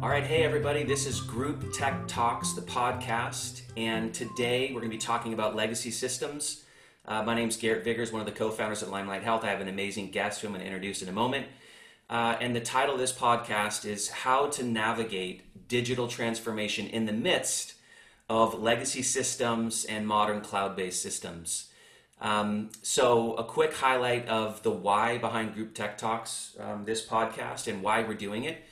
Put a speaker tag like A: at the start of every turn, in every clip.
A: All right, hey everybody, this is Group Tech Talks, the podcast, and today we're going to be talking about legacy systems. Uh, my name is Garrett Viggers, one of the co founders at Limelight Health. I have an amazing guest who I'm going to introduce in a moment. Uh, and the title of this podcast is How to Navigate Digital Transformation in the Midst of Legacy Systems and Modern Cloud Based Systems. Um, so, a quick highlight of the why behind Group Tech Talks, um, this podcast, and why we're doing it.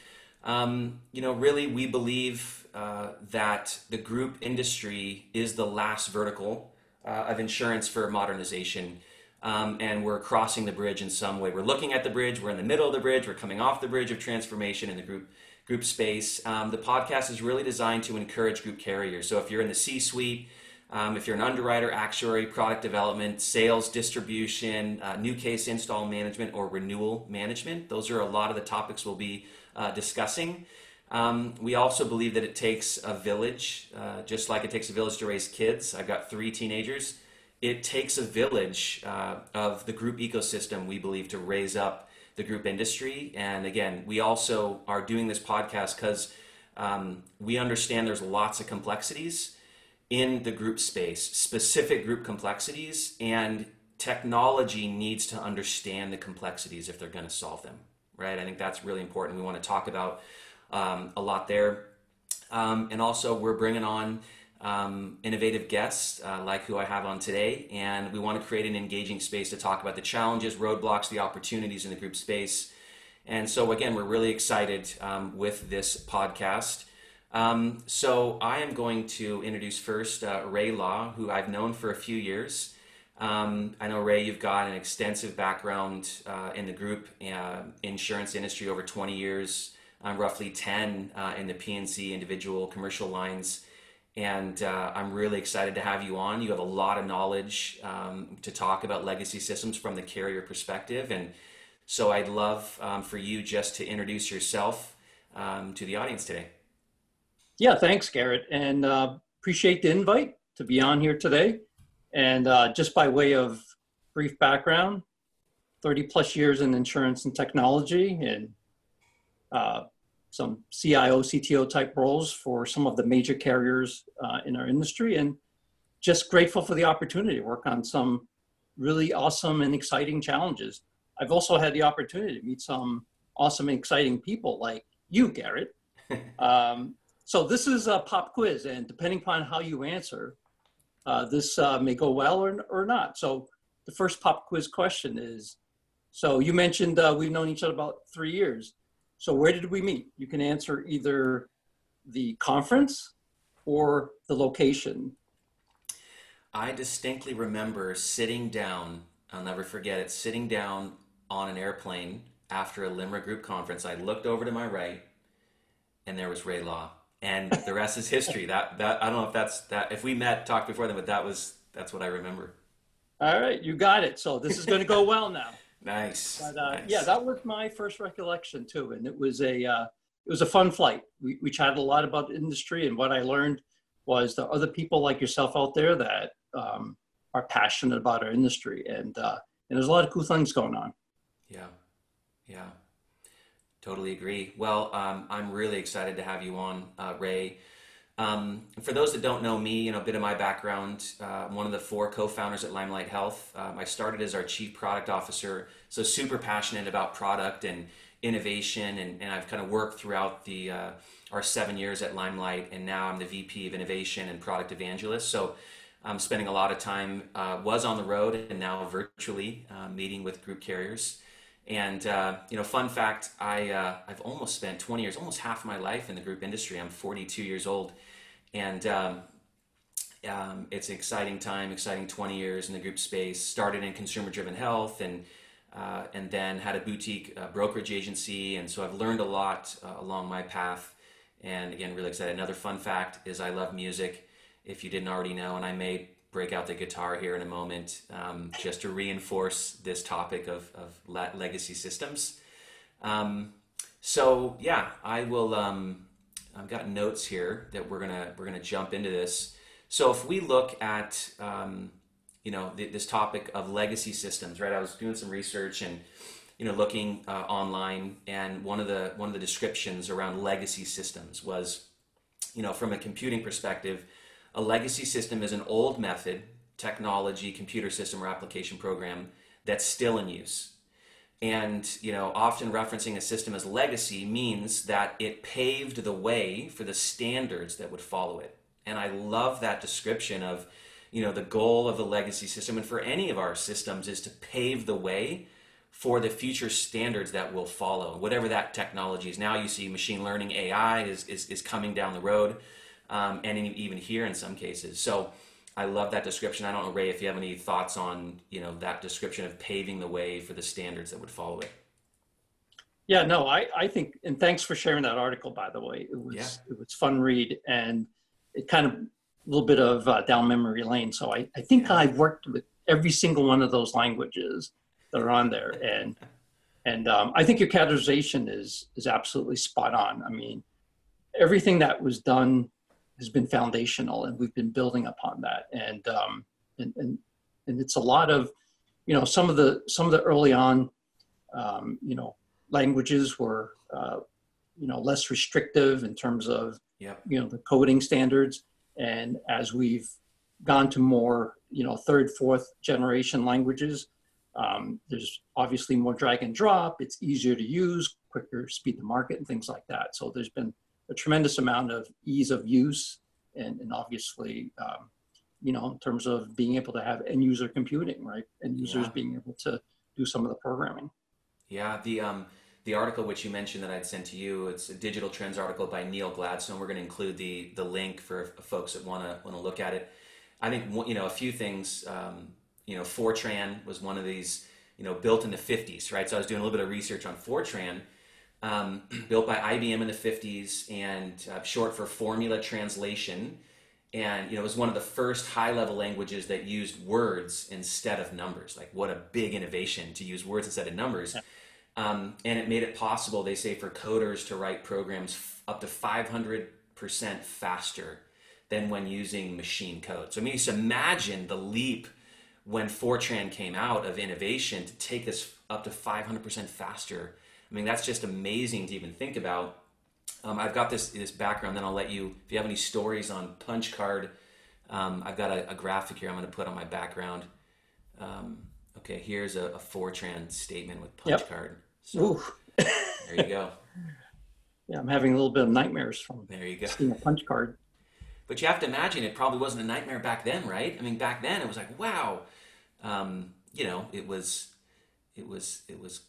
A: Um, you know, really, we believe uh, that the group industry is the last vertical uh, of insurance for modernization. Um, and we're crossing the bridge in some way. We're looking at the bridge, we're in the middle of the bridge, we're coming off the bridge of transformation in the group group space. Um, the podcast is really designed to encourage group carriers. So if you're in the C suite, um, if you're an underwriter, actuary, product development, sales, distribution, uh, new case install management, or renewal management, those are a lot of the topics we'll be uh, discussing. Um, we also believe that it takes a village, uh, just like it takes a village to raise kids. I've got three teenagers. It takes a village uh, of the group ecosystem, we believe, to raise up the group industry. And again, we also are doing this podcast because um, we understand there's lots of complexities in the group space, specific group complexities, and technology needs to understand the complexities if they're going to solve them, right? I think that's really important. We want to talk about um, a lot there. Um, and also, we're bringing on um, innovative guests uh, like who I have on today, and we want to create an engaging space to talk about the challenges, roadblocks, the opportunities in the group space. And so, again, we're really excited um, with this podcast. Um, so I am going to introduce first uh, Ray Law, who I've known for a few years. Um, I know Ray, you've got an extensive background uh, in the group uh, insurance industry over 20 years, um, roughly 10 uh, in the P&C individual commercial lines. And uh, I'm really excited to have you on. You have a lot of knowledge um, to talk about legacy systems from the carrier perspective. And so I'd love um, for you just to introduce yourself um, to the audience today.
B: Yeah, thanks, Garrett, and uh, appreciate the invite to be on here today. And uh, just by way of brief background, 30 plus years in insurance and technology, and uh, some CIO, CTO type roles for some of the major carriers uh, in our industry, and just grateful for the opportunity to work on some really awesome and exciting challenges. I've also had the opportunity to meet some awesome and exciting people like you, Garrett. Um, so this is a pop quiz, and depending upon how you answer, uh, this uh, may go well or, or not. So the first pop quiz question is, so you mentioned uh, we've known each other about three years. So where did we meet? You can answer either the conference or the location.
A: I distinctly remember sitting down, I'll never forget it, sitting down on an airplane after a LIMRA group conference. I looked over to my right and there was Ray Law and the rest is history. That that I don't know if that's that if we met talked before then, but that was that's what I remember.
B: All right, you got it. So this is going to go well now.
A: nice.
B: But, uh,
A: nice.
B: Yeah, that was my first recollection too, and it was a uh, it was a fun flight. We we chatted a lot about industry, and what I learned was there are other people like yourself out there that um, are passionate about our industry, and uh, and there's a lot of cool things going on.
A: Yeah, yeah. Totally agree. Well, um, I'm really excited to have you on, uh, Ray. Um, for those that don't know me, you know, a bit of my background, uh, I'm one of the four co-founders at Limelight Health. Um, I started as our chief product officer, so super passionate about product and innovation, and, and I've kind of worked throughout the uh, our seven years at Limelight, and now I'm the VP of Innovation and Product Evangelist. So I'm spending a lot of time, uh, was on the road, and now virtually uh, meeting with group carriers. And uh, you know, fun fact: I uh, I've almost spent 20 years, almost half my life in the group industry. I'm 42 years old, and um, um, it's an exciting time, exciting 20 years in the group space. Started in consumer-driven health, and uh, and then had a boutique uh, brokerage agency, and so I've learned a lot uh, along my path. And again, really excited. Another fun fact is I love music. If you didn't already know, and I may break out the guitar here in a moment um, just to reinforce this topic of, of legacy systems. Um, so yeah, I will. Um, I've got notes here that we're gonna we're gonna jump into this. So if we look at um, you know th- this topic of legacy systems, right? I was doing some research and you know, looking uh, online, and one of the one of the descriptions around legacy systems was, you know, from a computing perspective, a legacy system is an old method, technology, computer system, or application program that's still in use. And you know, often referencing a system as legacy means that it paved the way for the standards that would follow it. And I love that description of, you know, the goal of the legacy system and for any of our systems is to pave the way for the future standards that will follow, whatever that technology is. Now you see machine learning, AI is, is, is coming down the road, um, and even here in some cases. So I love that description. I don't know, Ray, if you have any thoughts on you know that description of paving the way for the standards that would follow it.
B: Yeah, no, I, I think, and thanks for sharing that article, by the way. It was yeah. it was fun read, and it kind of a little bit of uh, down memory lane. So I, I think yeah. I've worked with every single one of those languages that are on there. And and um, I think your categorization is is absolutely spot on. I mean, everything that was done has been foundational, and we've been building upon that. And um, and, and and it's a lot of, you know, some of the some of the early on, um, you know, languages were, uh, you know, less restrictive in terms of,
A: yep.
B: you know, the coding standards. And as we've gone to more, you know, third, fourth generation languages, um, there's obviously more drag and drop. It's easier to use, quicker speed to market, and things like that. So there's been a tremendous amount of ease of use, and, and obviously, um, you know, in terms of being able to have end user computing, right? End users yeah. being able to do some of the programming.
A: Yeah, the um, the article which you mentioned that I'd sent to you, it's a digital trends article by Neil Gladstone. We're going to include the the link for folks that want to want to look at it. I think you know a few things. Um, you know, Fortran was one of these, you know, built in the 50s, right? So I was doing a little bit of research on Fortran, um, built by IBM in the 50s and uh, short for formula translation. And, you know, it was one of the first high level languages that used words instead of numbers. Like, what a big innovation to use words instead of numbers. Um, and it made it possible, they say, for coders to write programs f- up to 500% faster than when using machine code. So, I mean, just imagine the leap when Fortran came out of innovation to take this up to 500% faster. I mean, that's just amazing to even think about. Um, I've got this this background. Then I'll let you, if you have any stories on punch card, um, I've got a, a, graphic here. I'm going to put on my background. Um, okay, here's a, a, Fortran statement with punch yep. card. So, there you go.
B: Yeah, I'm having a little bit of nightmares from
A: there. You go.
B: Seeing a punch card.
A: But you have to imagine it probably wasn't a nightmare back then, right? I mean, back then it was like, wow, um, you know, it was, it was, it was,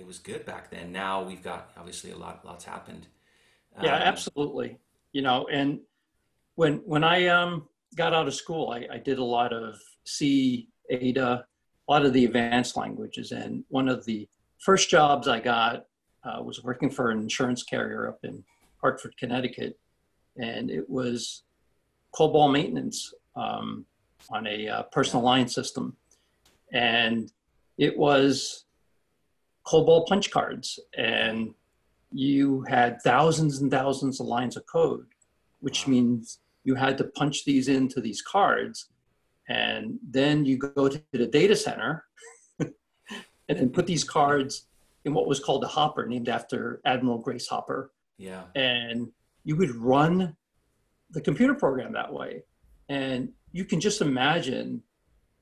A: it was good back then. Now we've got obviously a lot, lots happened.
B: Um, yeah, absolutely. You know, and when when I um, got out of school, I, I did a lot of C, Ada, a lot of the advanced languages, and one of the first jobs I got uh, was working for an insurance carrier up in Hartford, Connecticut, and it was COBOL maintenance. Um, on a uh, personal line system. And it was COBOL punch cards. And you had thousands and thousands of lines of code, which wow. means you had to punch these into these cards. And then you go to the data center and then put these cards in what was called a hopper, named after Admiral Grace Hopper.
A: Yeah.
B: And you would run the computer program that way. And you can just imagine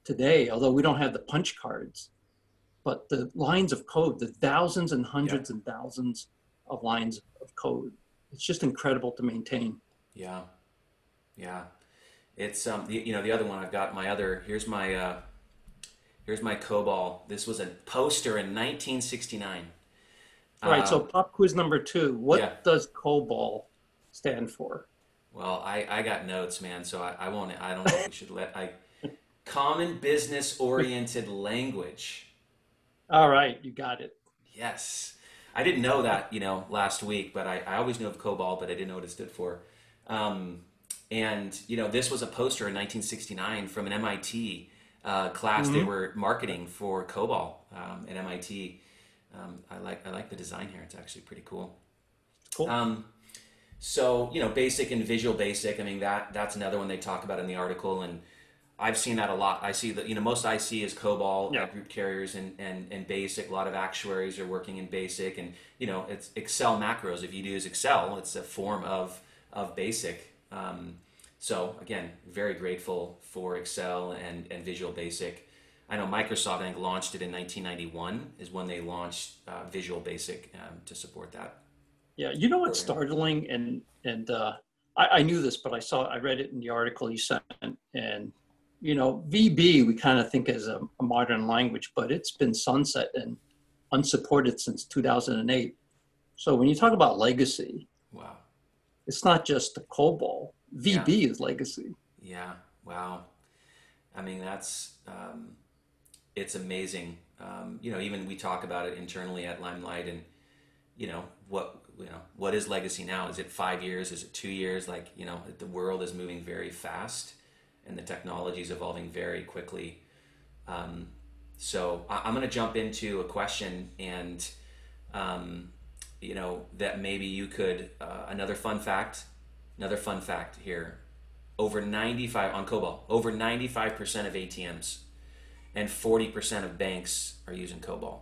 B: today, although we don't have the punch cards, but the lines of code, the thousands and hundreds yeah. and thousands of lines of code. It's just incredible to maintain.
A: Yeah. Yeah. It's um you know the other one I've got my other here's my uh here's my COBOL. This was a poster in 1969.
B: Right. so um, pop quiz number 2. What yeah. does COBOL stand for?
A: Well, I, I got notes, man. So I, I won't. I don't know if we should let. I common business oriented language.
B: All right, you got it.
A: Yes, I didn't know that. You know, last week, but I, I always knew of COBOL, but I didn't know what it stood for. Um, and you know, this was a poster in 1969 from an MIT uh, class. Mm-hmm. They were marketing for COBOL um, at MIT. Um, I like I like the design here. It's actually pretty cool.
B: Cool.
A: Um, so you know, basic and visual basic. I mean that that's another one they talk about in the article. And I've seen that a lot. I see that you know most I see is COBOL
B: Yeah.
A: group carriers and, and and basic. A lot of actuaries are working in basic, and you know it's Excel macros. If you use Excel, it's a form of of basic. Um, so again, very grateful for Excel and and Visual Basic. I know Microsoft I think launched it in 1991 is when they launched uh, Visual Basic um, to support that.
B: Yeah, you know what's startling, and and uh, I, I knew this, but I saw I read it in the article you sent, and you know VB we kind of think as a, a modern language, but it's been sunset and unsupported since 2008. So when you talk about legacy,
A: Wow.
B: it's not just the COBOL. VB is legacy.
A: Yeah. Wow. I mean, that's um, it's amazing. Um, you know, even we talk about it internally at Limelight, and you know what you know what is legacy now? Is it five years? Is it two years? Like you know, the world is moving very fast, and the technology is evolving very quickly. Um, so I, I'm going to jump into a question, and um, you know that maybe you could uh, another fun fact, another fun fact here over 95 on COBOL, over 95% of ATMs and 40% of banks are using COBOL.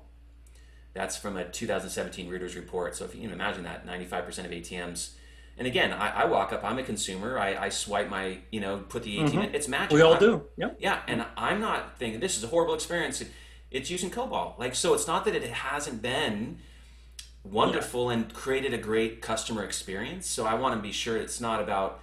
A: That's from a 2017 Reuters report. So if you can imagine that, 95% of ATMs. And again, I, I walk up, I'm a consumer, I, I swipe my, you know, put the ATM in, it's magic.
B: We all
A: I-
B: do. Yep.
A: yeah, and I'm not thinking this is a horrible experience. It's using COBOL. Like, so it's not that it hasn't been wonderful and created a great customer experience. So I want to be sure it's not about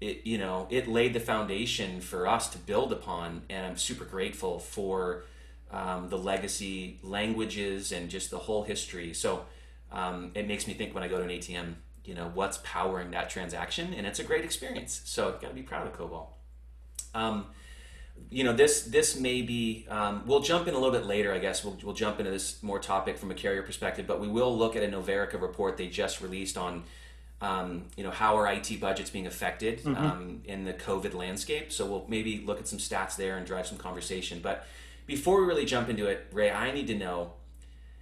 A: it. You know, it laid the foundation for us to build upon, and I'm super grateful for um, the legacy languages and just the whole history. So um, it makes me think when I go to an ATM, you know, what's powering that transaction, and it's a great experience. So got to be proud of COBOL. Um, you know this this may be um, we'll jump in a little bit later i guess. We'll, we'll jump into this more topic from a carrier perspective but we will look at a Novarica report they just released on um, you know how are it budgets being affected um, in the covid landscape. So we'll maybe look at some stats there and drive some conversation. But before we really jump into it ray i need to know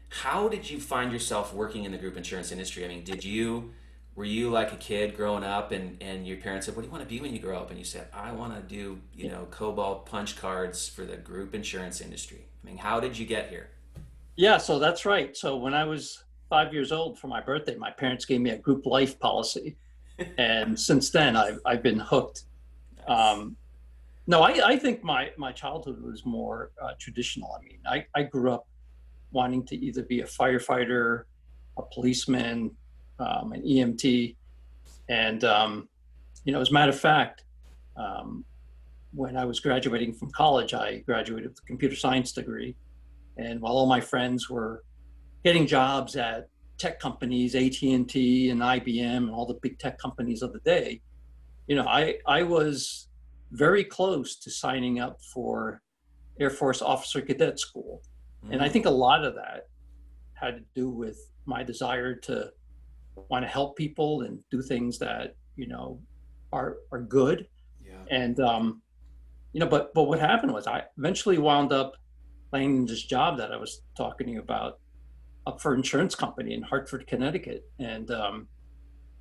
A: how did you find yourself working in the group insurance industry? I mean did you were you like a kid growing up and, and your parents said what do you want to be when you grow up and you said i want to do you know COBOL punch cards for the group insurance industry i mean how did you get here
B: Yeah, so that's right. So when I was five years old for my birthday, my parents gave me a group life policy, and since then I've I've been hooked. Um, no, I, I think my my childhood was more uh, traditional. I mean, I, I grew up wanting to either be a firefighter, a policeman, um, an EMT, and um, you know, as a matter of fact, um, when I was graduating from college, I graduated with a computer science degree. And while all my friends were getting jobs at tech companies, AT&T and IBM and all the big tech companies of the day, you know, I, I was very close to signing up for Air Force Officer Cadet School. And I think a lot of that had to do with my desire to want to help people and do things that, you know, are, are good
A: yeah
B: and um, you know, but but what happened was I eventually wound up landing this job that I was talking to you about up for insurance company in Hartford, Connecticut, and um,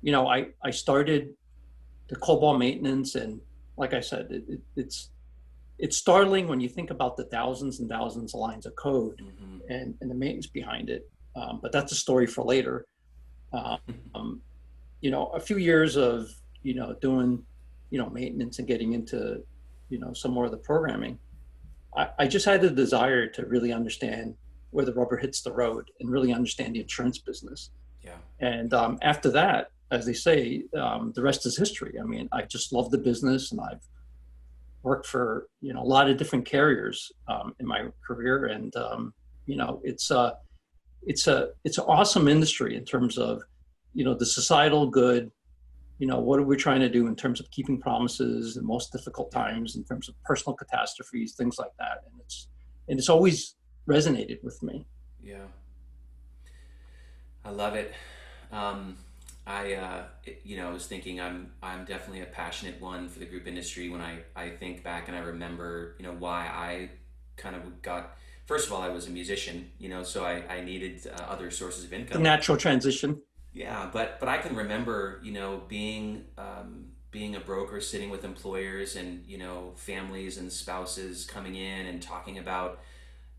B: you know, I I started the COBOL maintenance, and like I said, it, it, it's it's startling when you think about the thousands and thousands of lines of code
A: Mhm.
B: and, and the maintenance behind it. Um, but that's a story for later. Um, you know, a few years of you know doing you know maintenance and getting into you know some more of the programming. I, I just had the desire to really understand where the rubber hits the road and really understand the insurance business.
A: yeah
B: And um, after that, as they say, um, the rest is history. I mean, I just love the business, and I've worked for you know a lot of different carriers um, in my career, and um, you know it's a it's a it's an awesome industry in terms of you know the societal good. You know what are we trying to do in terms of keeping promises in most difficult times, in terms of personal catastrophes, things like that, and it's and it's always resonated with me.
A: Yeah. I love it. Um, I, uh, you know, I was thinking I'm, I'm definitely a passionate one for the group industry when I, I think back and I remember, you know, why I kind of got, first of all, I was a musician, you know, so I, I needed uh, other sources of income.
B: The
A: income.
B: natural transition.
A: Yeah, but but I can remember, you know, being um, being a broker, sitting with employers and you know families and spouses coming in and talking about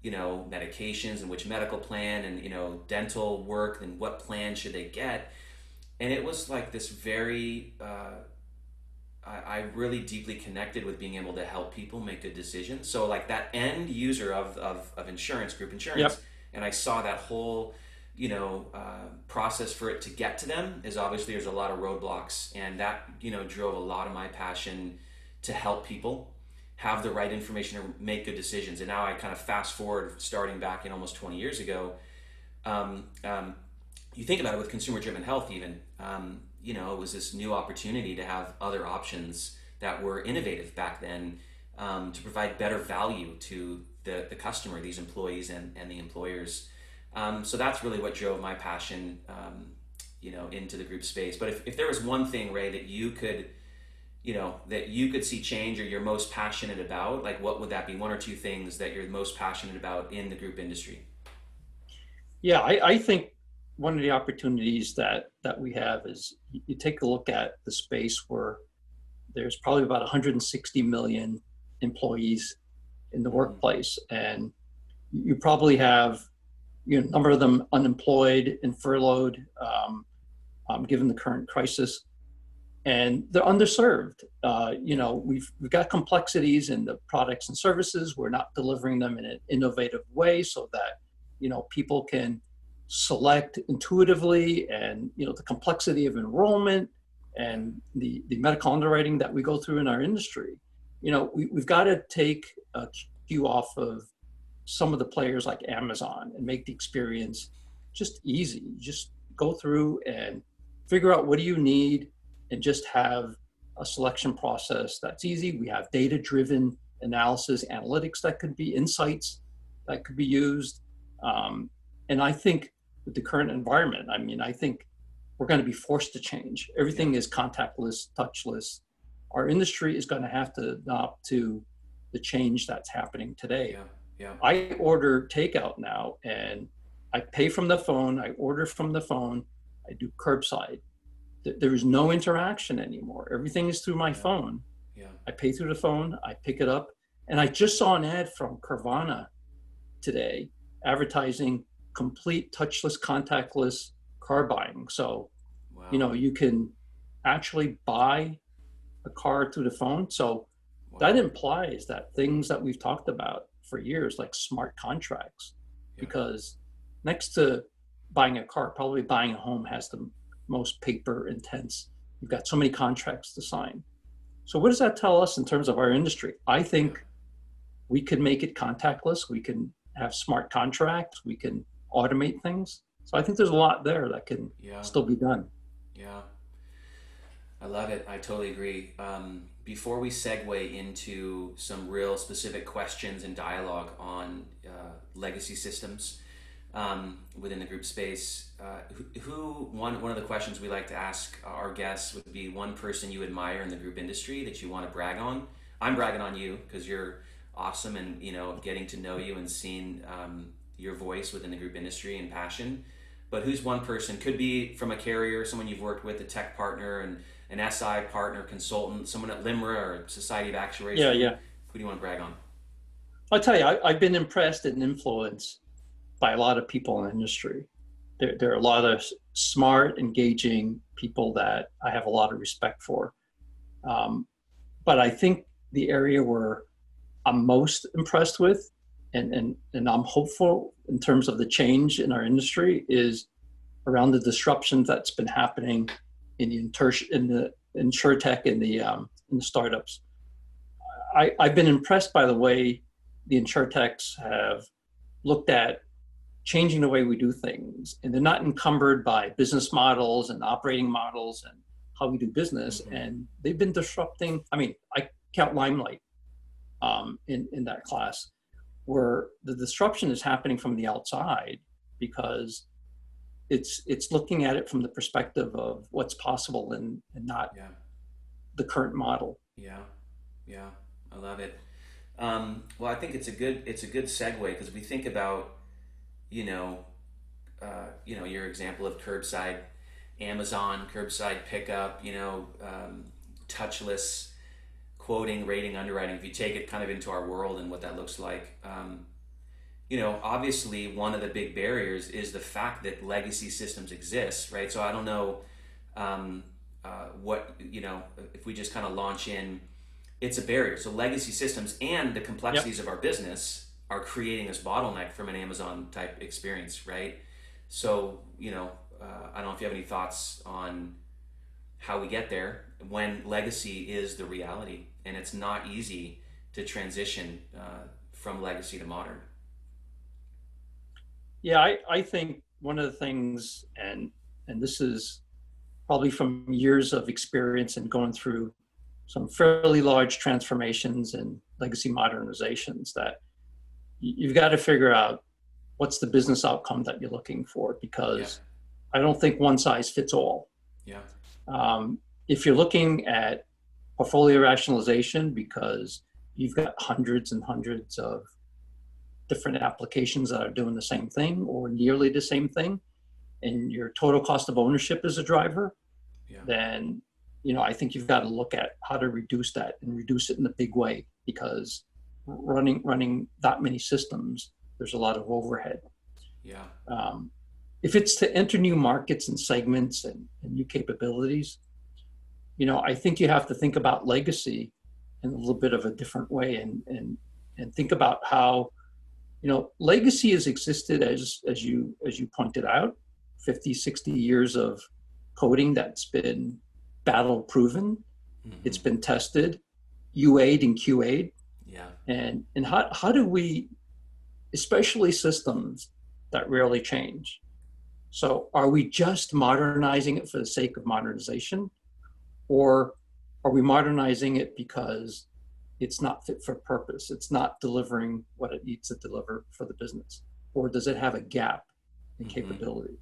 A: you know medications and which medical plan and you know dental work and what plan should they get, and it was like this very. Uh, I, I really deeply connected with being able to help people make good decisions. So like that end user of, of, of insurance, group insurance,
B: Yep.
A: and I saw that whole you know uh, process for it to get to them is obviously there's a lot of roadblocks and that you know drove a lot of my passion to help people have the right information to make good decisions and now i kind of fast forward starting back in almost 20 years ago um, um, you think about it with consumer driven health even um, you know it was this new opportunity to have other options that were innovative back then um, to provide better value to the, the customer these employees and, and the employers um, so that's really what drove my passion, um, you know, into the group space. But if, if there was one thing, Ray, that you could, you know, that you could see change or you're most passionate about, like what would that be? One or two things that you're most passionate about in the group industry?
B: Yeah, I, I think one of the opportunities that that we have is you, take a look at the space where there's probably about 160 million employees in the workplace, and you probably have you know, a number of them unemployed and furloughed, um, um, given the current crisis, and they're underserved. Uh, you know, we've we've got complexities in the products and services. We're not delivering them in an innovative way so that you know people can select intuitively, and you know the complexity of enrollment and the the medical underwriting that we go through in our industry. You know, we, we've got to take a cue off of some of the players like Amazon and make the experience just easy. Just go through and figure out what do you need and just have a selection process that's easy. We have data driven analysis, analytics that could be insights that could be used. Um, and I think with the current environment, I mean, I think we're going to be forced to change. Everything is contactless, touchless. Our industry is going to have to adopt to the change that's happening today.
A: Yeah, yeah.
B: I order takeout now and I pay from the phone, I order from the phone, I do curbside. There is no interaction anymore. Everything is through my
A: Yeah.
B: phone.
A: Yeah.
B: I pay through the phone, I pick it up. And I just saw an ad from Carvana today advertising complete touchless, contactless car buying. So,
A: Wow.
B: you know, you can actually buy a car through the phone. So
A: Wow.
B: that implies that things that we've talked about for years, like smart contracts,
A: Yeah.
B: because next to buying a car, probably buying a home has the most paper intense. You've got so many contracts to sign. So, what does that tell us in terms of our industry? I think we can make it contactless. We can have smart contracts. We can automate things. So, I think there's a lot there that can
A: yeah.
B: still be done.
A: Yeah, I love it. I totally agree. Um, before we segue into some real specific questions and dialogue on uh, legacy systems um, within the group space, uh, who, who one one of the questions we like to ask our guests would be one person you admire in the group industry that you want to brag on. I'm bragging on you because you're awesome, and you know, getting to know you and seeing um, your voice within the group industry and passion but who's one person could be from a carrier someone you've worked with a tech partner and an si partner consultant someone at limra or society of actuaries
B: Yeah, yeah.
A: who do you want to brag on
B: I'll tell you, I, I've been impressed and influenced by a lot of people in the industry. There, there are a lot of smart, engaging people that I have a lot of respect for. Um, but I think the area where I'm most impressed with and, and, and I'm hopeful in terms of the change in our industry is around the disruption that's been happening in the inter- in the insurtech and the um, in the startups. I, I've been impressed by the way the insurtechs have looked at changing the way we do things and they're not encumbered by business models and operating models and how we do business
A: Mhm.
B: and they've been disrupting i mean i count limelight um, in, in that class where the disruption is happening from the outside because it's it's looking at it from the perspective of what's possible and, and not
A: yeah.
B: the current model.
A: Yeah. Yeah. I love it. Um, well i think it's a good it's a good segue because we think about you know uh, you know your example of curbside amazon curbside pickup you know um, touchless quoting, rating, underwriting. If you take it kind of into our world and what that looks like, um, you know, obviously one of the big barriers is the fact that legacy systems exist, right? So I don't know um, uh, what you know if we just kind of launch in. It's a barrier. So legacy systems and the complexities yep. of our business are creating this bottleneck from an Amazon type experience, right? So you know, uh, I don't know if you have any thoughts on how we get there when legacy is the reality, and it's not easy to transition uh, from legacy to modern.
B: Yeah, I, I think one of the things, and and this is probably from years of experience and going through some fairly large transformations and legacy modernizations, that you've got to figure out what's the business outcome that you're looking for because yeah. I don't think one size fits all.
A: Yeah.
B: Um, if you're looking at portfolio rationalization because you've got hundreds and hundreds of different applications that are doing the same thing or nearly the same thing and your total cost of ownership is a driver yeah. then you know i think you've got to look at how to reduce that and reduce it in a big way because running running that many systems there's a lot of overhead
A: yeah
B: um, if it's to enter new markets and segments and, and new capabilities you know i think you have to think about legacy in a little bit of a different way and and and think about how you know legacy has existed as as you as you pointed out 50 60 years of coding that's been battle proven. Mm-hmm. it's been tested UA'd and QA'd
A: yeah.
B: And and how how do we especially systems that rarely change. So are we just modernizing it for the sake of modernization or are we modernizing it because it's not fit for purpose. It's not delivering what it needs to deliver for the business. Or does it have a gap in mm-hmm. capability?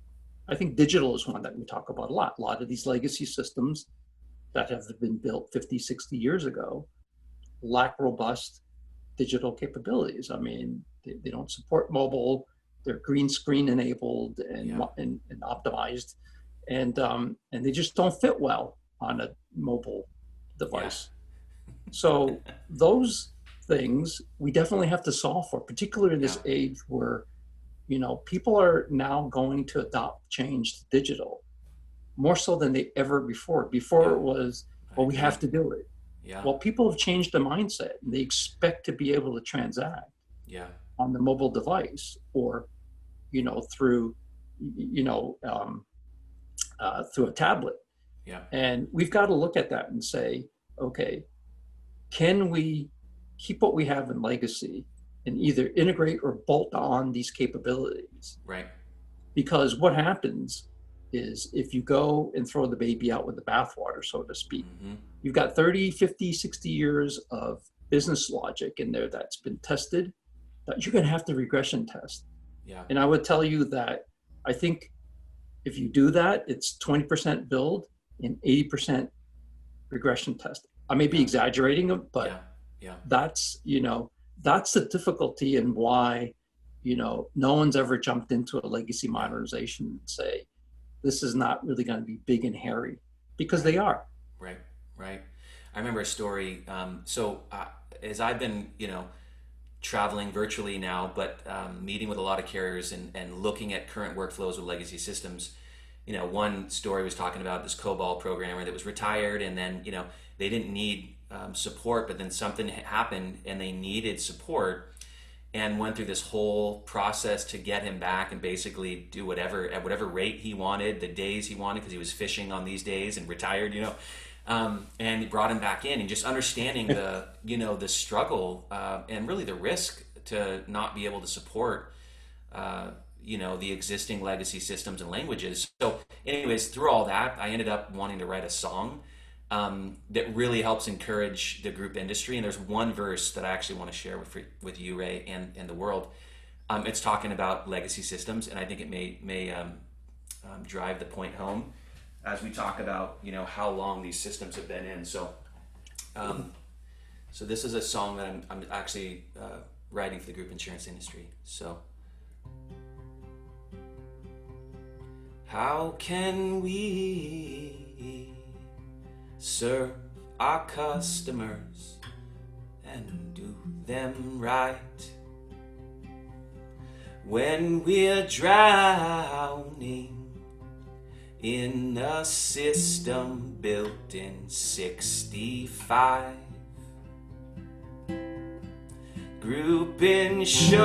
B: I think digital is one that we talk about a lot. A lot of these legacy systems that have been built 50, 60 years ago lack robust digital capabilities. I mean, they, they don't support mobile, they're green screen enabled and, yeah. and, and, optimized, and, um, and they just don't fit well on a mobile device. So those things we definitely have to solve for, particularly in this yeah. age where, you know, people are now going to adopt change to digital more so than they ever before. Before yeah. it was, well, we have to do it.
A: Yeah.
B: Well, people have changed their mindset and they expect to be able to transact
A: yeah.
B: on the mobile device or, you know, through, you know, um, uh, through a tablet.
A: Yeah.
B: And we've got to look at that and say, okay, can we keep what we have in legacy and either integrate or bolt on these capabilities?
A: Right.
B: Because what happens is if you go and throw the baby out with the bathwater, so to speak, mm-hmm. you've got 30, 50, 60 years of business logic in there that's been tested that you're going to have to regression test.
A: Yeah.
B: And I would tell you that I think if you do that, it's 20% build and 80% regression test. I may be exaggerating but
A: yeah. Yeah.
B: that's you know that's the difficulty and why you know no one's ever jumped into a legacy modernization and say this is not really going to be big and hairy because
A: right.
B: they are.
A: Right, right. I remember a story. Um, so uh, as I've been, you know, traveling virtually now, but um, meeting with a lot of carriers and, and looking at current workflows with legacy systems you know, one story was talking about this COBOL programmer that was retired, and then you know they didn't need um, support, but then something happened and they needed support, and went through this whole process to get him back and basically do whatever at whatever rate he wanted, the days he wanted, because he was fishing on these days and retired, you know. Um, and he brought him back in, and just understanding the you know the struggle uh, and really the risk to not be able to support. Uh, you know the existing legacy systems and languages. So anyways through all that i ended up wanting to write a song um, that really helps encourage the group industry. And there's one verse that i actually want to share with, with you ray and, and the world. Um, it's talking about legacy systems and i think it may may um, um drive the point home as we talk about you know how long these systems have been in. So um, so this is a song that i'm, I'm actually uh, writing for the group insurance industry. So How can we serve our customers and do them right. When we're drowning in a system built in 65. Group insurance,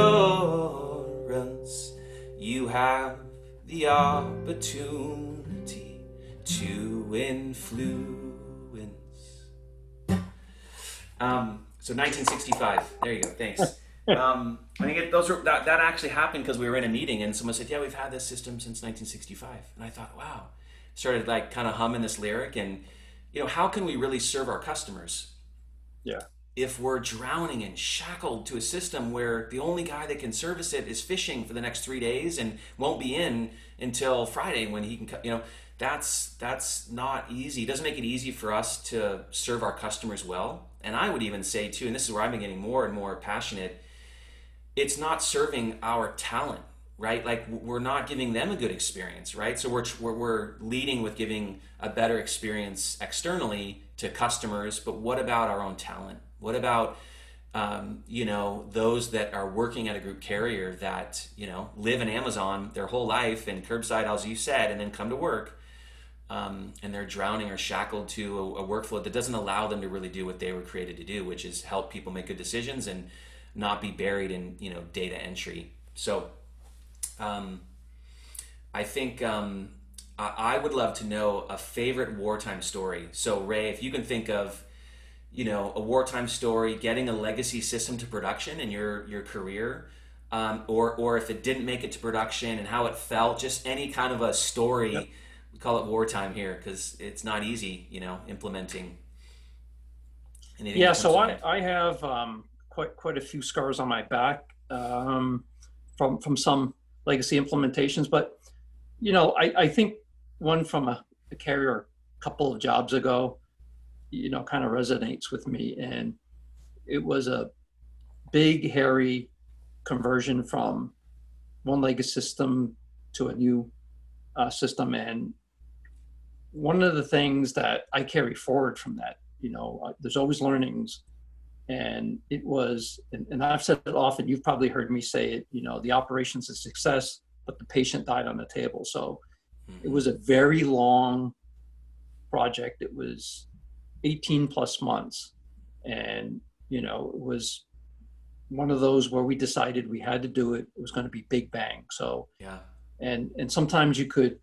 A: you have the opportunity to influence. Um, so 1965. There you go. Thanks. Um, I think it, those were that, that actually happened because we were in a meeting and someone said, "Yeah, we've had this system since 1965," and I thought, "Wow." Started like kind of humming this lyric, and you know, how can we really serve our customers?
B: Yeah.
A: If we're drowning and shackled to a system where the only guy that can service it is fishing for the next three days and won't be in until Friday when he can, you know, that's that's not easy. It doesn't make it easy for us to serve our customers well. And I would even say too, and this is where I'm getting more and more passionate it's not serving our talent right like we're not giving them a good experience right so we're, we're, we're leading with giving a better experience externally to customers but what about our own talent what about um, you know those that are working at a group carrier that you know live in amazon their whole life and curbside as you said and then come to work um, and they're drowning or shackled to a, a workflow that doesn't allow them to really do what they were created to do which is help people make good decisions and not be buried in you know data entry. So um, I think um, I, I would love to know a favorite wartime story. So Ray, if you can think of you know a wartime story, getting a legacy system to production in your your career. Um, or, or if it didn't make it to production and how it felt, just any kind of a story. Yep. We call it wartime here because it's not easy, you know, implementing.
B: Anything yeah, so I, I have um, quite quite a few scars on my back um, from from some legacy implementations. But you know, I, I think one from a, a carrier a couple of jobs ago, you know, kind of resonates with me, and it was a big, hairy conversion from one legacy system to a new uh, system, and one of the things that I carry forward from that, you know, uh, there's always learnings. And it was and, and, i've said it often you've probably heard me say it you know the operation's a success but the patient died on the table. So it was a very long project. It was 18 plus months and you know it was one of those where we decided we had to do it it was going to be big bang so
A: yeah
B: and and sometimes you could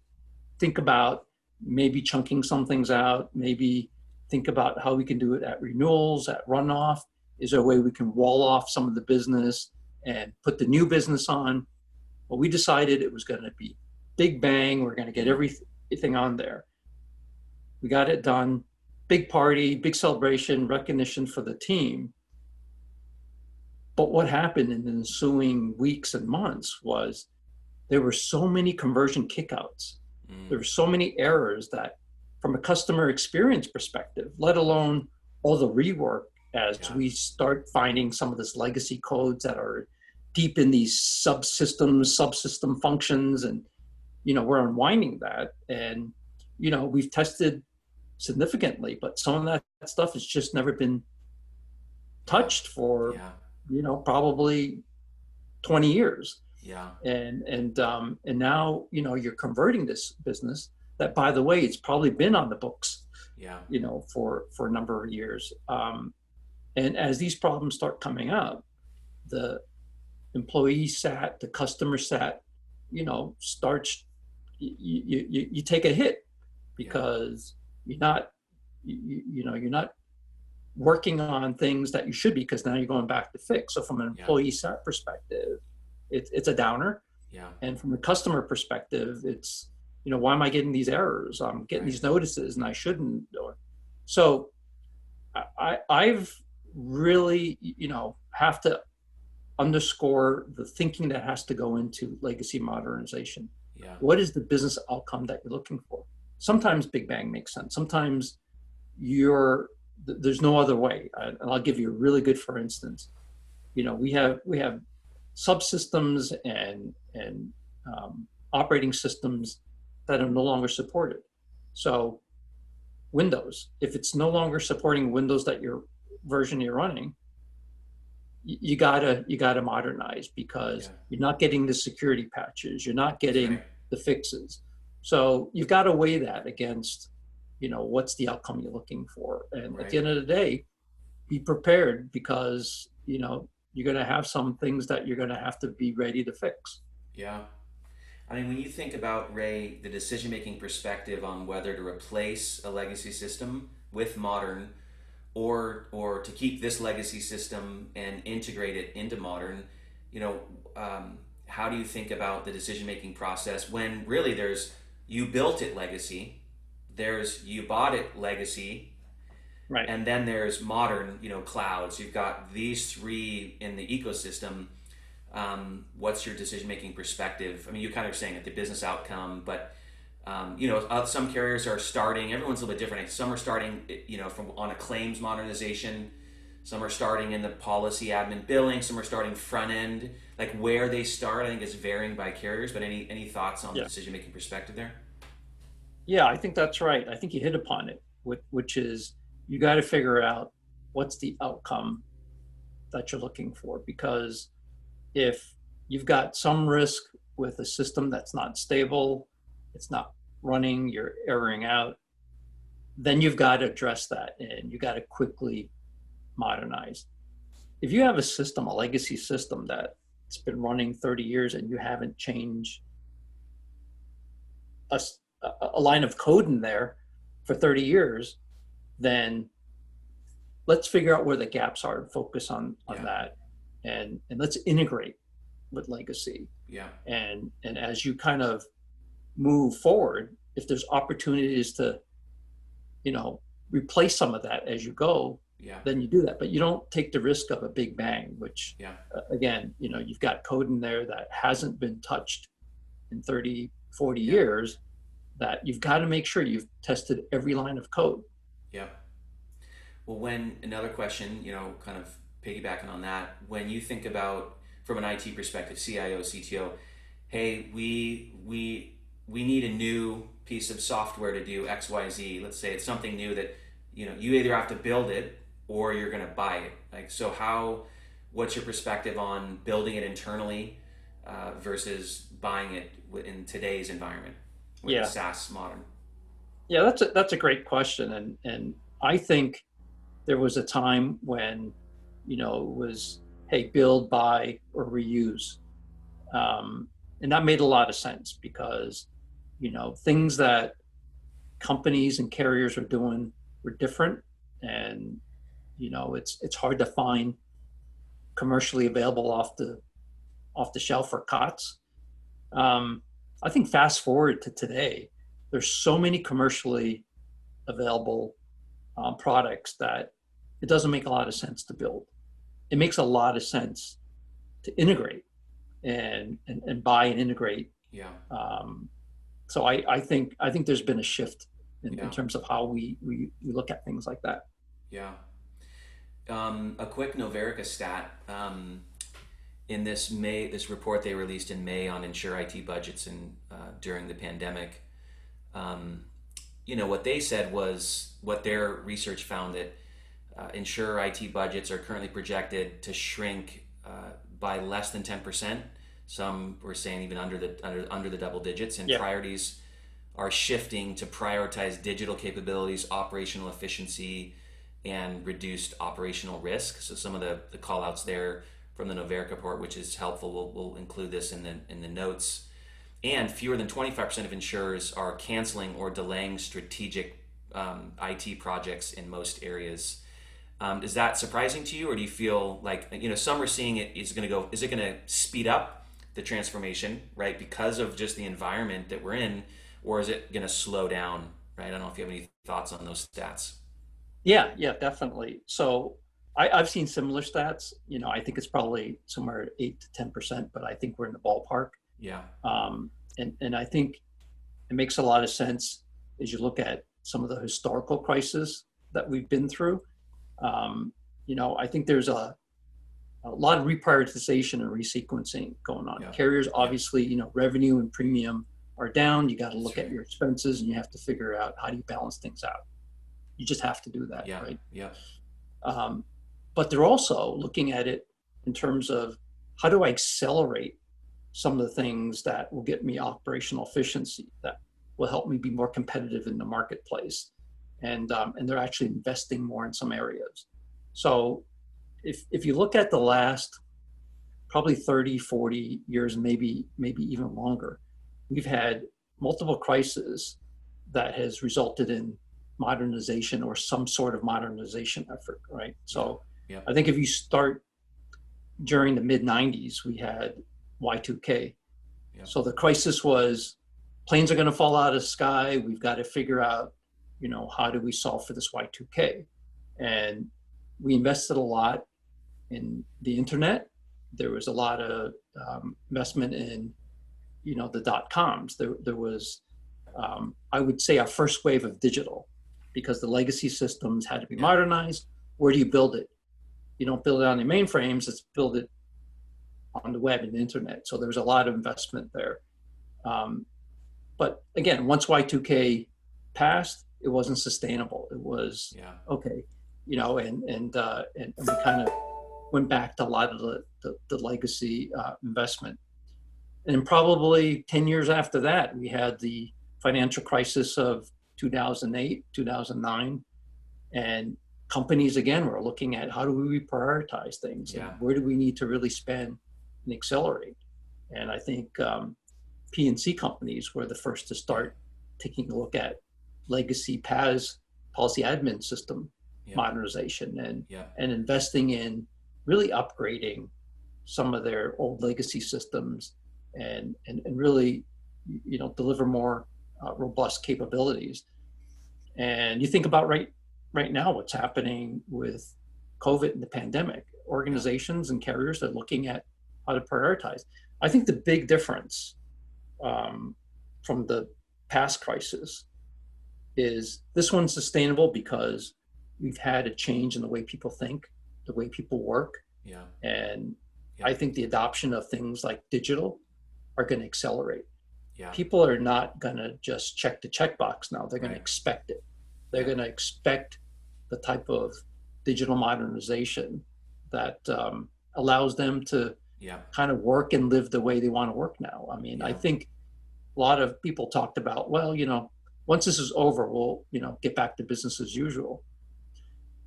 B: think about maybe chunking some things out maybe think about how we can do it at renewals at runoff is there a way we can wall off some of the business and put the new business on? Well, we decided it was going to be big bang. We're going to get everything on there. We got it done. Big party, big celebration, recognition for the team. But what happened in the ensuing weeks and months was there were so many conversion kickouts. Mm. There were so many errors that, from a customer experience perspective, let alone all the rework as yeah. we start finding some of this legacy codes that are deep in these subsystems, subsystem functions, and you know we're unwinding that, and you know we've tested significantly, but some of that stuff has just never been touched for yeah. you know probably 20 years
A: yeah
B: and and um and now you know you're converting this business that by the way it's probably been on the books
A: yeah
B: you know for for a number of years um and as these problems start coming up, the employee sat, the customer sat, you know, starts, you, you, you take a hit because. You're not, you, you know, you're not working on things that you should be because now you're going back to fix. So from an employee yeah. perspective, it's it's a downer.
A: Yeah.
B: And from a customer perspective, it's, you know, why am I getting these errors? I'm getting right. these notices and I shouldn't. So I, I've really, you know, have to underscore the thinking that has to go into legacy modernization.
A: Yeah.
B: What is the business outcome that you're looking for? Sometimes Big Bang makes sense. Sometimes you're there's no other way. And I'll give you a really good for instance. You know, we have we have subsystems and and um, operating systems that are no longer supported. So Windows. If it's no longer supporting Windows that your version you're running, you gotta you gotta modernize because yeah. you're not getting the security patches, you're not getting the fixes. So you've got to weigh that against, you know, what's the outcome you're looking for. And right. at the end of the day, be prepared because you know you're going to have some things that you're going to have to be ready to fix.
A: Yeah. I mean, when you think about Ray, the decision making perspective on whether to replace a legacy system with modern or or to keep this legacy system and integrate it into modern, you know, um, how do you think about the decision making process when really there's you built it legacy, there's you bought it legacy,
B: right,
A: and then there's modern, you know, clouds. You've got these three in the ecosystem um, what's your decision making perspective? I mean, you kind of saying at the business outcome, but um, you know, uh, some carriers are starting. Everyone's a little bit different. Some are starting, you know, from on a claims modernization. Some are starting in the policy admin billing. Some are starting front end. Like where they start, I think is varying by carriers. But any any thoughts on yeah. the decision making perspective there?
B: Yeah, I think that's right. I think you hit upon it, which is you got to figure out what's the outcome that you're looking for because if you've got some risk with a system that's not stable, it's not running, you're erroring out, then you've got to address that and you got to quickly modernize. If you have a system, a legacy system that's been running 30 years and you haven't changed a, a line of code in there for 30 years, then let's figure out where the gaps are and focus on, on yeah. that and and let's integrate with legacy
A: yeah
B: and and as you kind of move forward if there's opportunities to you know replace some of that as you go
A: yeah
B: then you do that but you don't take the risk of a big bang which
A: yeah
B: uh, again you know you've got code in there that hasn't been touched in 30 40 yeah. years that you've got to make sure you've tested every line of code
A: yeah well when another question you know kind of piggybacking on that, when you think about from an IT perspective, CIO, CTO, hey, we we we need a new piece of software to do X, Y, Z. Let's say it's something new that you know you either have to build it or you're going to buy it. Like so, how? What's your perspective on building it internally uh, versus buying it in today's environment with yeah. SaaS modern?
B: Yeah, that's a, that's a great question, and and I think there was a time when you know, was hey, build, buy, or reuse. Um, and that made a lot of sense because, you know, things that companies and carriers are doing were different, and you know, it's it's hard to find commercially available off the off the shelf for COTS. Um, I think fast forward to today, there's so many commercially available um, products that it doesn't make a lot of sense to build it makes a lot of sense to integrate and and, and buy and integrate.
A: Yeah.
B: Um, so I, I think I think there's been a shift in, yeah. in terms of how we, we we look at things like that.
A: Yeah. Um, a quick Novarica stat. Um, in this May, this report they released in May on insure IT budgets and uh, during the pandemic, um, you know what they said was what their research found that uh, insure IT budgets are currently projected to shrink uh, by less than 10%. Some were saying even under the under, under the double digits, and yeah. priorities are shifting to prioritize digital capabilities, operational efficiency, and reduced operational risk. So some of the, the call outs there from the Novarica report, which is helpful, we'll, we'll include this in the in the notes. And fewer than 25% of insurers are canceling or delaying strategic um, IT projects in most areas. Um, is that surprising to you, or do you feel like you know some are seeing it is going to go? Is it going to speed up the transformation, right, because of just the environment that we're in, or is it going to slow down? Right. I don't know if you have any thoughts on those stats.
B: Yeah, yeah, definitely. So I, have seen similar stats. You know, I think it's probably somewhere eight to ten percent, but I think we're in the ballpark.
A: Yeah.
B: Um, and and I think it makes a lot of sense as you look at some of the historical crises that we've been through um, you know, I think there's a, a lot of reprioritization and resequencing going on. Yeah. Carriers, obviously, you know, revenue and premium are down. You got to look at your expenses and you have to figure out how do you balance things out. You just have to do that,
A: yeah.
B: right?
A: Yeah.
B: Um, but they're also looking at it in terms of how do I accelerate some of the things that will get me operational efficiency that will help me be more competitive in the marketplace, and um, and they're actually investing more in some areas. So, if if you look at the last probably 30, 40 years, maybe maybe even longer, we've had multiple crises that has resulted in modernization or some sort of modernization effort, right? So
A: Yeah.
B: I think if you start during the mid 90s, we had Y2K.
A: Yeah.
B: So the crisis was planes are going to fall out of the sky. We've got to figure out, you know, how do we solve for this Y2K? And we invested a lot in the internet. There was a lot of um, investment in, you know, the dot coms. There, there was, um, I would say, our first wave of digital because the legacy systems had to be modernized. Where do you build it? You don't build it on the mainframes, it's build it on the web and the internet. So there was a lot of investment there. Um, but again, once Y2K passed, it wasn't sustainable. It was
A: Yeah.
B: okay, you know, and and uh, and, and we kind of went back to a lot of the the, the legacy uh, investment. And probably ten years after that, we had the financial crisis of 2008, 2009, and companies again were looking at how do we prioritize things and
A: Yeah.
B: where do we need to really spend and accelerate. And I think um, P&C companies were the first to start taking a look at legacy PAS policy admin system
A: Yeah.
B: modernization and
A: Yeah.
B: and investing in really upgrading some of their old legacy systems and and, and really you know deliver more uh, robust capabilities and you think about right right now what's happening with covid and the pandemic organizations and carriers are looking at how to prioritize i think the big difference um, from the past crisis is this one's sustainable because we've had a change in the way people think, the way people work,
A: Yeah.
B: and
A: Yeah.
B: I think the adoption of things like digital are going to accelerate.
A: Yeah.
B: People are not going to just check the checkbox now; they're going
A: Right.
B: to expect it. They're
A: Yeah.
B: going to expect the type of digital modernization that um, allows them to
A: Yeah.
B: kind of work and live the way they want to work now. I mean, I think a lot of people talked about, well, you know, once this is over, we'll, you know, get back to business as usual.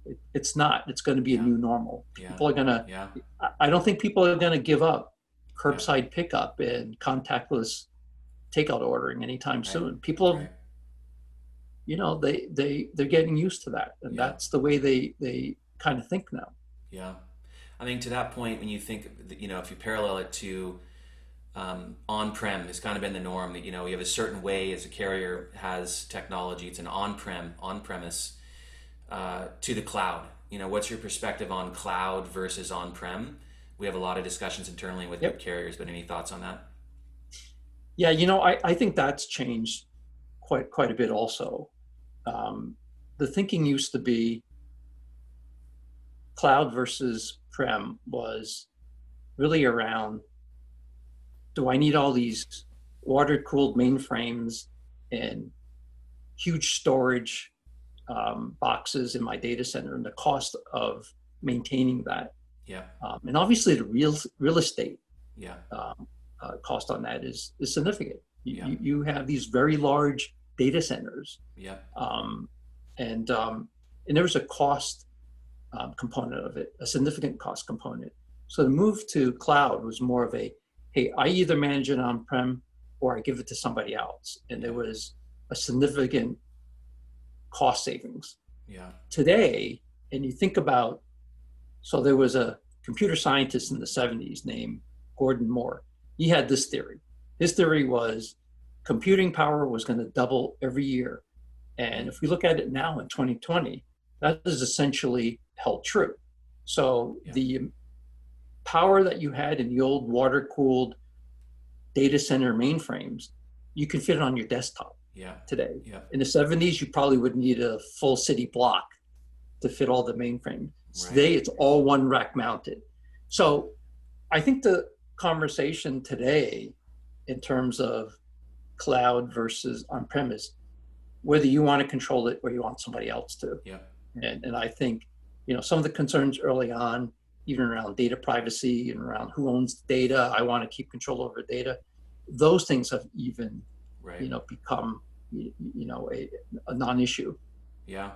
B: It, it's not. It's going to be
A: Yeah.
B: a new normal.
A: Yeah.
B: People are going to,
A: Yeah.
B: I- I don't think people are going to give up curbside pickup and contactless takeout ordering anytime
A: Right.
B: soon. People,
A: Right.
B: you know, they, they, they're getting used to that. And
A: Yeah.
B: that's the way they, they kind of think now.
A: Yeah, I mean to that point, when you think, you know, if you parallel it to um, on-prem, has kind of been the norm. That you know, you have a certain way as a carrier has technology. It's an on-prem, on-premise uh, to the cloud. You know, what's your perspective on cloud versus on-prem? We have a lot of discussions internally with
B: Yep.
A: carriers, but any thoughts on that?
B: Yeah, you know, I, I think that's changed quite quite a bit also. Um, the thinking used to be cloud versus prem was really around do I need all these water cooled mainframes and huge storage um, boxes in my data center and the cost of maintaining that.
A: Yeah,
B: Um, and obviously the real real estate
A: yeah,
B: um, uh, cost on that is is significant. You,
A: Yeah.
B: you, have these very large data centers,
A: yeah,
B: um, and um, and there was a cost um, component of it, a significant cost component. So the move to cloud was more of a, hey, I either manage it on prem or I give it to somebody else, and there was a significant cost savings
A: yeah,
B: today, and you think about, so there was a computer scientist in the 70s named Gordon Moore. He had this theory. His theory was computing power was going to double every year. And if we look at it now in 2020, that is essentially held true. So
A: Yeah.
B: the power that you had in the old water cooled data center mainframes, you can fit it on your desktop
A: yeah,
B: today
A: yeah,
B: in the 70s you probably would need a full city block to fit all the mainframe
A: Right.
B: today it's all one rack mounted so i think the conversation today in terms of cloud versus on premise whether you want to control it or you want somebody else to.
A: Yeah.
B: And, and I think, you know, some of the concerns early on, even around data privacy and around who owns data, I want to keep control over data. Those things have even,
A: right.
B: you know, become, you, know, a, a non-issue.
A: Yeah.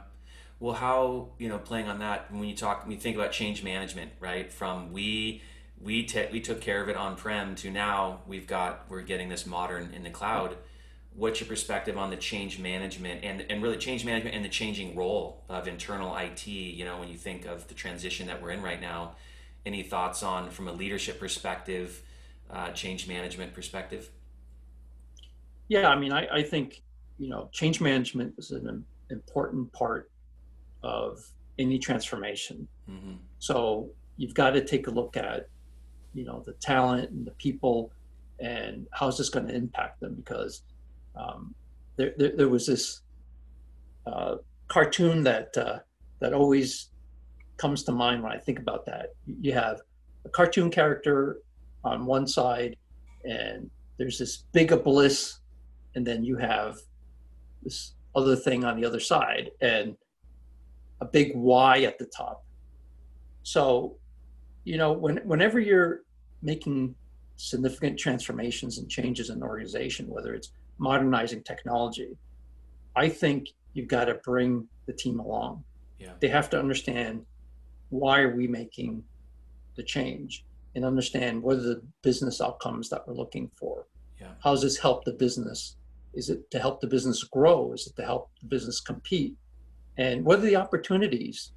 A: Well, how you know playing on that when you talk when you think about change management, right? From we we te- we took care of it on prem to now we've got we're getting this modern in the cloud. What's your perspective on the change management and and really change management and the changing role of internal IT? You know, when you think of the transition that we're in right now, any thoughts on from a leadership perspective, uh, change management perspective?
B: Yeah, I mean, I, I think you know change management is an important part of any transformation. Mm-hmm. So you've got to take a look at, you know, the talent and the people, and how's this going to impact them? Because um, there, there, there, was this uh, cartoon that uh, that always comes to mind when I think about that. You have a cartoon character on one side, and there's this big abyss, and then you have this other thing on the other side, and a big Y at the top. So, you know, when, whenever you're making significant transformations and changes in an organization, whether it's modernizing technology, I think you've got to bring the team along.
A: Yeah.
B: They have to understand why are we making the change and understand what are the business outcomes that we're looking for.
A: Yeah.
B: How does this help the business? Is it to help the business grow? Is it to help the business compete? and what are the opportunities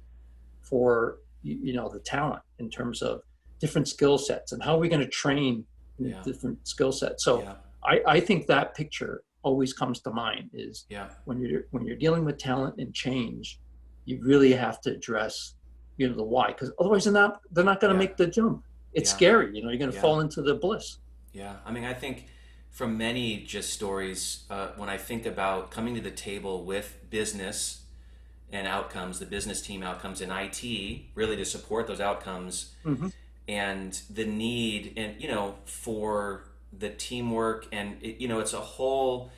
B: for you know the talent in terms of different skill sets and how are we going to train yeah. different skill sets so yeah. I, I think that picture always comes to mind is
A: yeah.
B: when you're when you're dealing with talent and change you really have to address you know the why because otherwise they're not they're not going to make the jump it's scary you know you're going to fall into the bliss
A: yeah i mean i think from many just stories uh, when i think about coming to the table with business and outcomes, the business team outcomes in IT, really to support those outcomes, mm-hmm. And the need and you know for the teamwork and it, you know it's a whole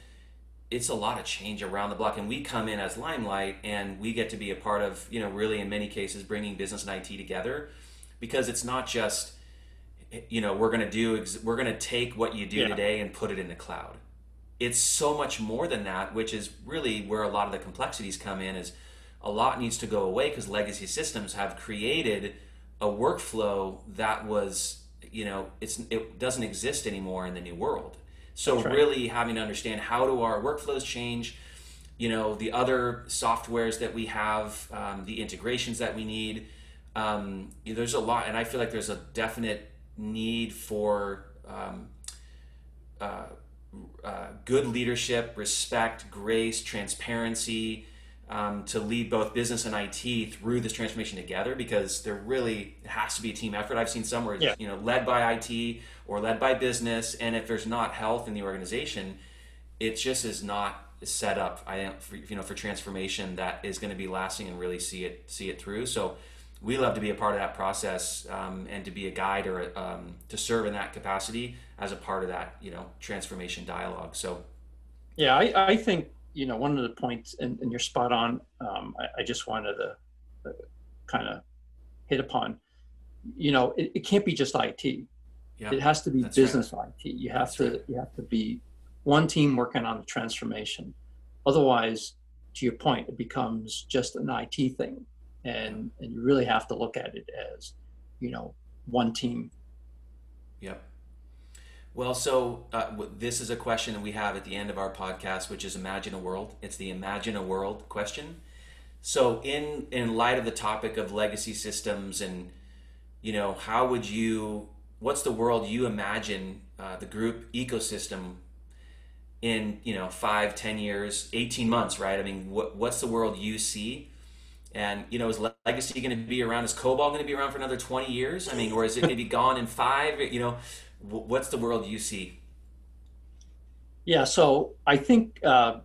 A: it's a lot of change around the block and we come in as limelight and we get to be a part of you know really in many cases bringing business and it together because it's not just you know we're going to do we're going to take what you do yeah. today and put it in the cloud it's so much more than that which is really where a lot of the complexities come in is a lot needs to go away because legacy systems have created a workflow that was you know it's it doesn't exist anymore in the new world so right. really having to understand how do our workflows change you know the other softwares that we have um, the integrations that we need um, there's a lot and i feel like there's a definite need for um, uh, uh, good leadership respect grace transparency um, to lead both business and IT through this transformation together because there really has to be a team effort. I've seen some where it's, yeah. you know led by IT or led by business, and if there's not health in the organization, it just is not set up. I for, you know for transformation that is going to be lasting and really see it see it through. So we love to be a part of that process um, and to be a guide or um, to serve in that capacity as a part of that you know transformation dialogue. So
B: yeah, I, I think you know, one of the points, and, and you're spot on. Um, I, I, just wanted to uh, kind of hit upon. You know, it, it can't be just IT. Yeah, it has to be business right. IT. You have that's to right. you have to be one team working on the transformation. Otherwise, to your point, it becomes just an IT thing, and and you really have to look at it as, you know, one team.
A: Yep. Well, so uh, this is a question that we have at the end of our podcast, which is Imagine a World. It's the Imagine a World question. So, in in light of the topic of legacy systems, and you know, how would you? What's the world you imagine uh, the group ecosystem in? You know, five, ten years, eighteen months, right? I mean, what, what's the world you see? And you know, is legacy going to be around? Is COBOL going to be around for another twenty years? I mean, or is it going to be gone in five? You know, what's the world you see?
B: Yeah, so I think uh,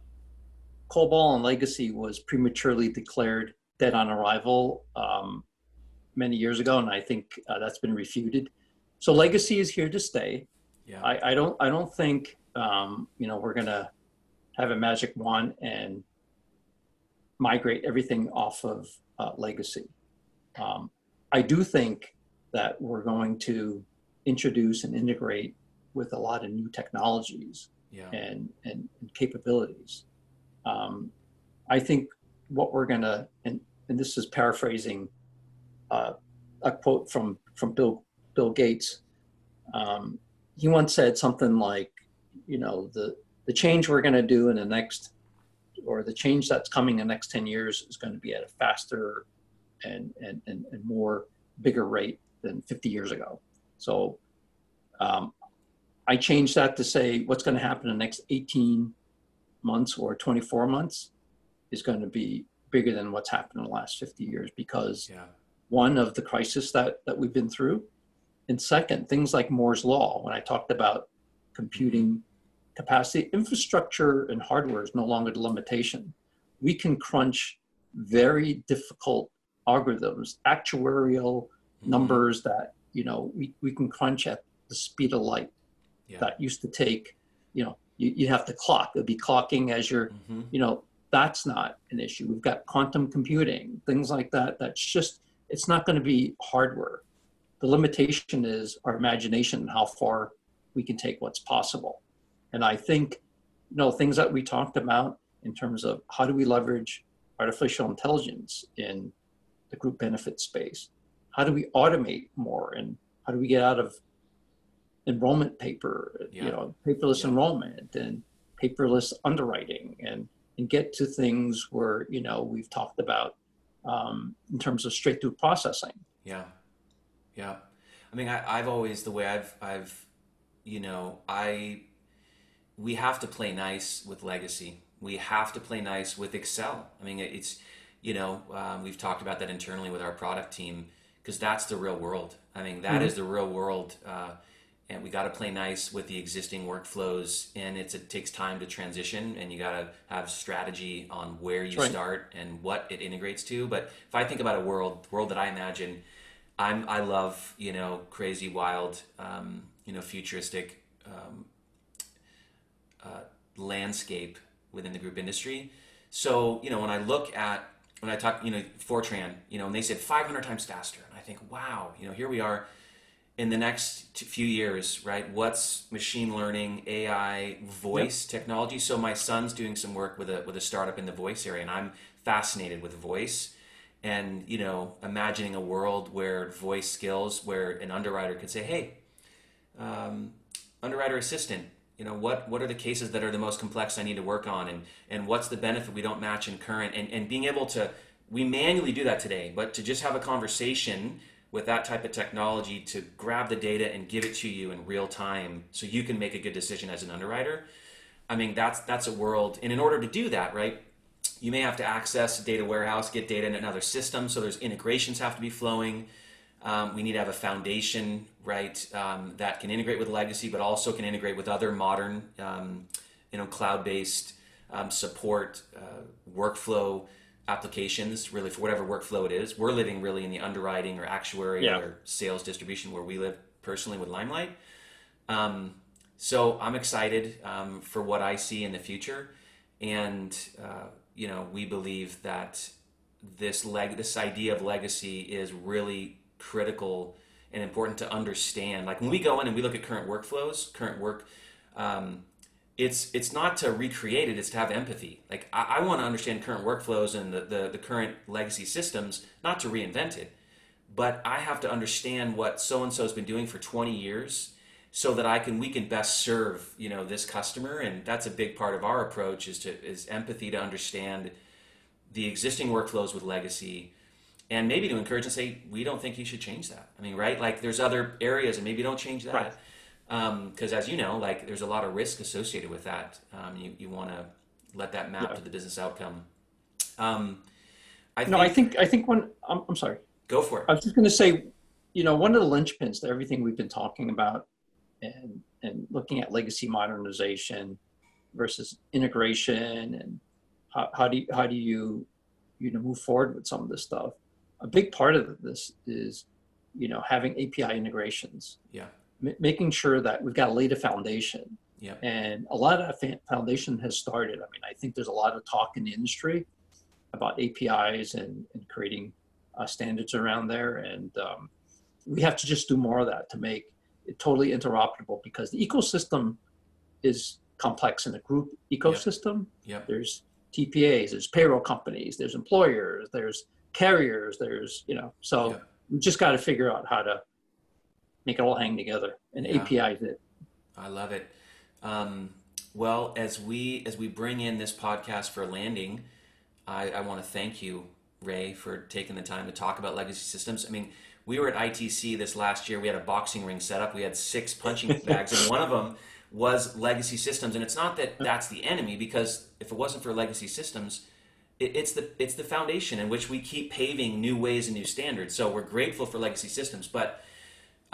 B: COBOL and Legacy was prematurely declared dead on arrival um, many years ago, and I think uh, that's been refuted. So Legacy is here to stay. Yeah. I, I don't I don't think um, you know we're gonna have a magic wand and migrate everything off of uh, legacy. Um, I do think that we're going to introduce and integrate with a lot of new technologies
A: Yeah.
B: and, and, and capabilities. Um, I think what we're gonna, and, and this is paraphrasing uh, a quote from, from Bill, Bill Gates. Um, he once said something like, you know, the, the change we're gonna do in the next, or the change that's coming in the next 10 years is gonna be at a faster and, and, and, and more bigger rate than 50 years ago. So um, I changed that to say what's going to happen in the next 18 months or 24 months is going to be bigger than what's happened in the last 50 years because
A: Yeah.
B: one of the crisis that, that we've been through and second things like moore's law when i talked about computing capacity infrastructure and hardware is no longer the limitation we can crunch very difficult algorithms actuarial
A: Mhm.
B: numbers that you know we, we can crunch at the speed of light
A: Yeah.
B: that used to take you know you, you have to clock it'd be clocking as you're
A: Mhm.
B: you know that's not an issue we've got quantum computing things like that that's just it's not going to be hardware the limitation is our imagination and how far we can take what's possible and i think you know things that we talked about in terms of how do we leverage artificial intelligence in the group benefit space how do we automate more and how do we get out of enrollment paper
A: Yeah.
B: you know paperless
A: Yeah.
B: enrollment and paperless underwriting and and get to things where you know we've talked about um, in terms of straight through processing
A: Yeah, yeah. I mean, I, I've always the way I've I've, you know, I we have to play nice with legacy. We have to play nice with Excel. I mean, it's you know um, we've talked about that internally with our product team because that's the real world. I mean, that is the real world. Uh, and we got to play nice with the existing workflows and it's it takes time to transition and you got to have strategy on where you
B: right.
A: start and what it integrates to but if i think about a world world that i imagine i'm i love you know crazy wild um, you know futuristic um, uh, landscape within the group industry so you know when i look at when i talk you know fortran you know and they said 500 times faster think wow you know here we are in the next few years, right? What's machine learning, AI, voice technology? So my son's doing some work with a with a startup in the voice area, and I'm fascinated with voice. And you know, imagining a world where voice skills, where an underwriter could say, "Hey, um, underwriter assistant, you know, what what are the cases that are the most complex I need to work on, and and what's the benefit we don't match in current, and and being able to we manually do that today, but to just have a conversation with that type of technology to grab the data and give it to you in real time so you can make a good decision as an underwriter i mean that's that's a world. And in order to do that right you may have to access data warehouse get data in another system so there's integrations have to be flowing. Um, we need to have a foundation right um, that can integrate with legacy but also can integrate with other modern um, you know cloud-based um, support uh, workflow applications really for whatever workflow it is. We're living really in the underwriting or actuary
B: Yeah.
A: or sales distribution where we live personally with limelight. Um, so i'm excited um, for what i see in the future. And uh, you know we believe that this leg this idea of legacy is really critical and important to understand. Like when we go in and we look at current workflows current work um, it's it's not to recreate it it's to have empathy. Like i, I want to understand current workflows and the, the, the current legacy systems not to reinvent it but i have to understand what so and so's been doing for 20 years so that i can we can best serve you know this customer and that's a big part of our approach is to is empathy to understand the existing workflows with legacy and maybe to encourage and say we don't think you should change that. I mean right? Like there's other areas and maybe don't change that.
B: Right.
A: Because as you know like there's a lot of risk associated with that. Um, you, you want to let that map
B: Yeah.
A: to the business outcome. Um, I
B: no i think i think one i'm, I'm sorry.
A: Go for it.
B: I was just going to say, you know, one of the linchpins to everything we've been talking about and, and looking at legacy modernization versus integration and how, how do you, how do you, you know, move forward with some of this stuff. A big part of this is, you know, having API integrations,
A: yeah
B: m- making sure that we've got to lay the foundation.
A: yeah
B: And a lot of fa- foundation has started. I mean, I think there's a lot of talk in the industry about APIs and, and creating uh, standards around there. And um, we have to just do more of that to make it totally interoperable because the ecosystem is complex in a group ecosystem.
A: Yep. yep.
B: There's TPAs, there's payroll companies, there's employers, there's carriers, there's, you know, so yep. we just got to figure out how to make it all hang together and yeah. APIs it.
A: I love it. Um, well, as we as we bring in this podcast for landing, I, I want to thank you, Ray, for taking the time to talk about legacy systems. I mean, we were at ITC this last year. We had a boxing ring set up. We had six punching bags, and one of them was legacy systems. And it's not that that's the enemy, because if it wasn't for legacy systems, it, it's the it's the foundation in which we keep paving new ways and new standards. So we're grateful for legacy systems, but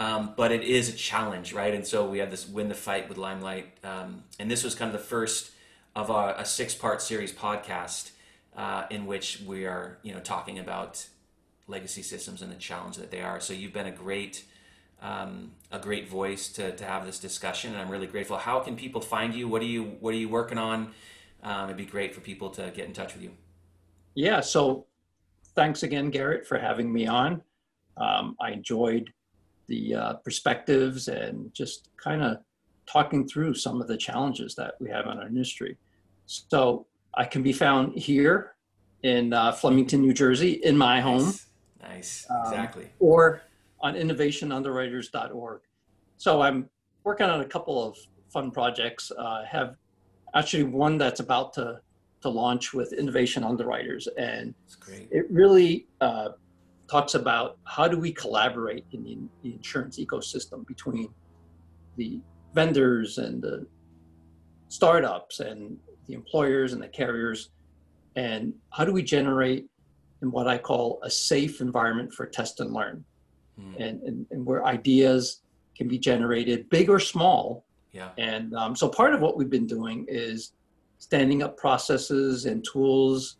A: um, but it is a challenge, right? And so we have this win the fight with Limelight, um, and this was kind of the first of a, a six part series podcast uh, in which we are, you know, talking about legacy systems and the challenge that they are. So you've been a great um, a great voice to, to have this discussion, and I'm really grateful. How can people find you? What are you What are you working on? Um, it'd be great for people to get in touch with you.
B: Yeah. So thanks again, Garrett, for having me on. Um, I enjoyed the uh, perspectives and just kind of talking through some of the challenges that we have in our industry. So I can be found here in uh, Flemington, New Jersey, in my home.
A: Nice, nice. Um, exactly.
B: Or on innovationunderwriters.org. So I'm working on a couple of fun projects. Uh, have actually one that's about to to launch with Innovation Underwriters, and it really uh, talks about how do we collaborate in the, the, insurance ecosystem between the vendors and the startups and the employers and the carriers, and how do we generate in what I call a safe environment for test and learn mm. and, and, and, where ideas can be generated, big or small.
A: Yeah.
B: And um, so part of what we've been doing is standing up processes and tools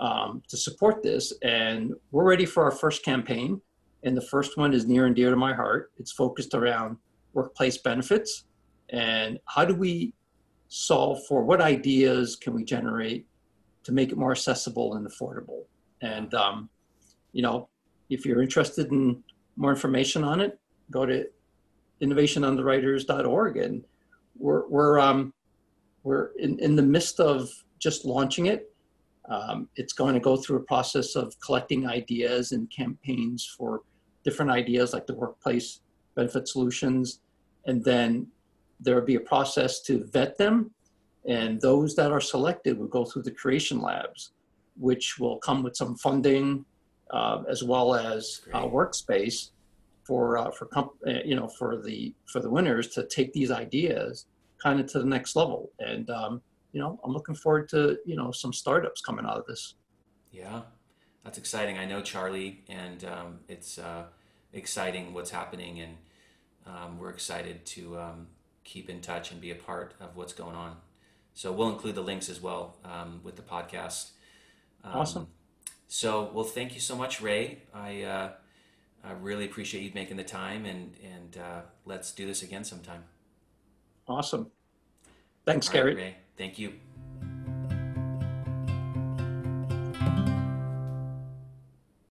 B: um, to support this. And we're ready for our first campaign. And the first one is near and dear to my heart. It's focused around workplace benefits and how do we solve for what ideas can we generate to make it more accessible and affordable. And um, you know, if you're interested in more information on it, go to innovationunderwriters.org. And we're, we're, um, we're in, in the midst of just launching it. Um, it's going to go through a process of collecting ideas and campaigns for different ideas like the workplace benefit solutions. And then there will be a process to vet them. And those that are selected will go through the creation labs, which will come with some funding uh, as well as uh, workspace for uh, for comp- uh, you know for the for the winners to take these ideas kind of to the next level. And um, you know, I'm looking forward to you know some startups coming out of this.
A: Yeah, that's exciting. I know Charlie, and um, it's uh, exciting what's happening, and um, we're excited to um, keep in touch and be a part of what's going on. So we'll include the links as well um, with the podcast.
B: Um, awesome.
A: So, well, thank you so much, Ray. I, uh, I really appreciate you making the time, and and uh, let's do this again sometime.
B: Awesome. Thanks, Gary.
A: Ray. Thank you.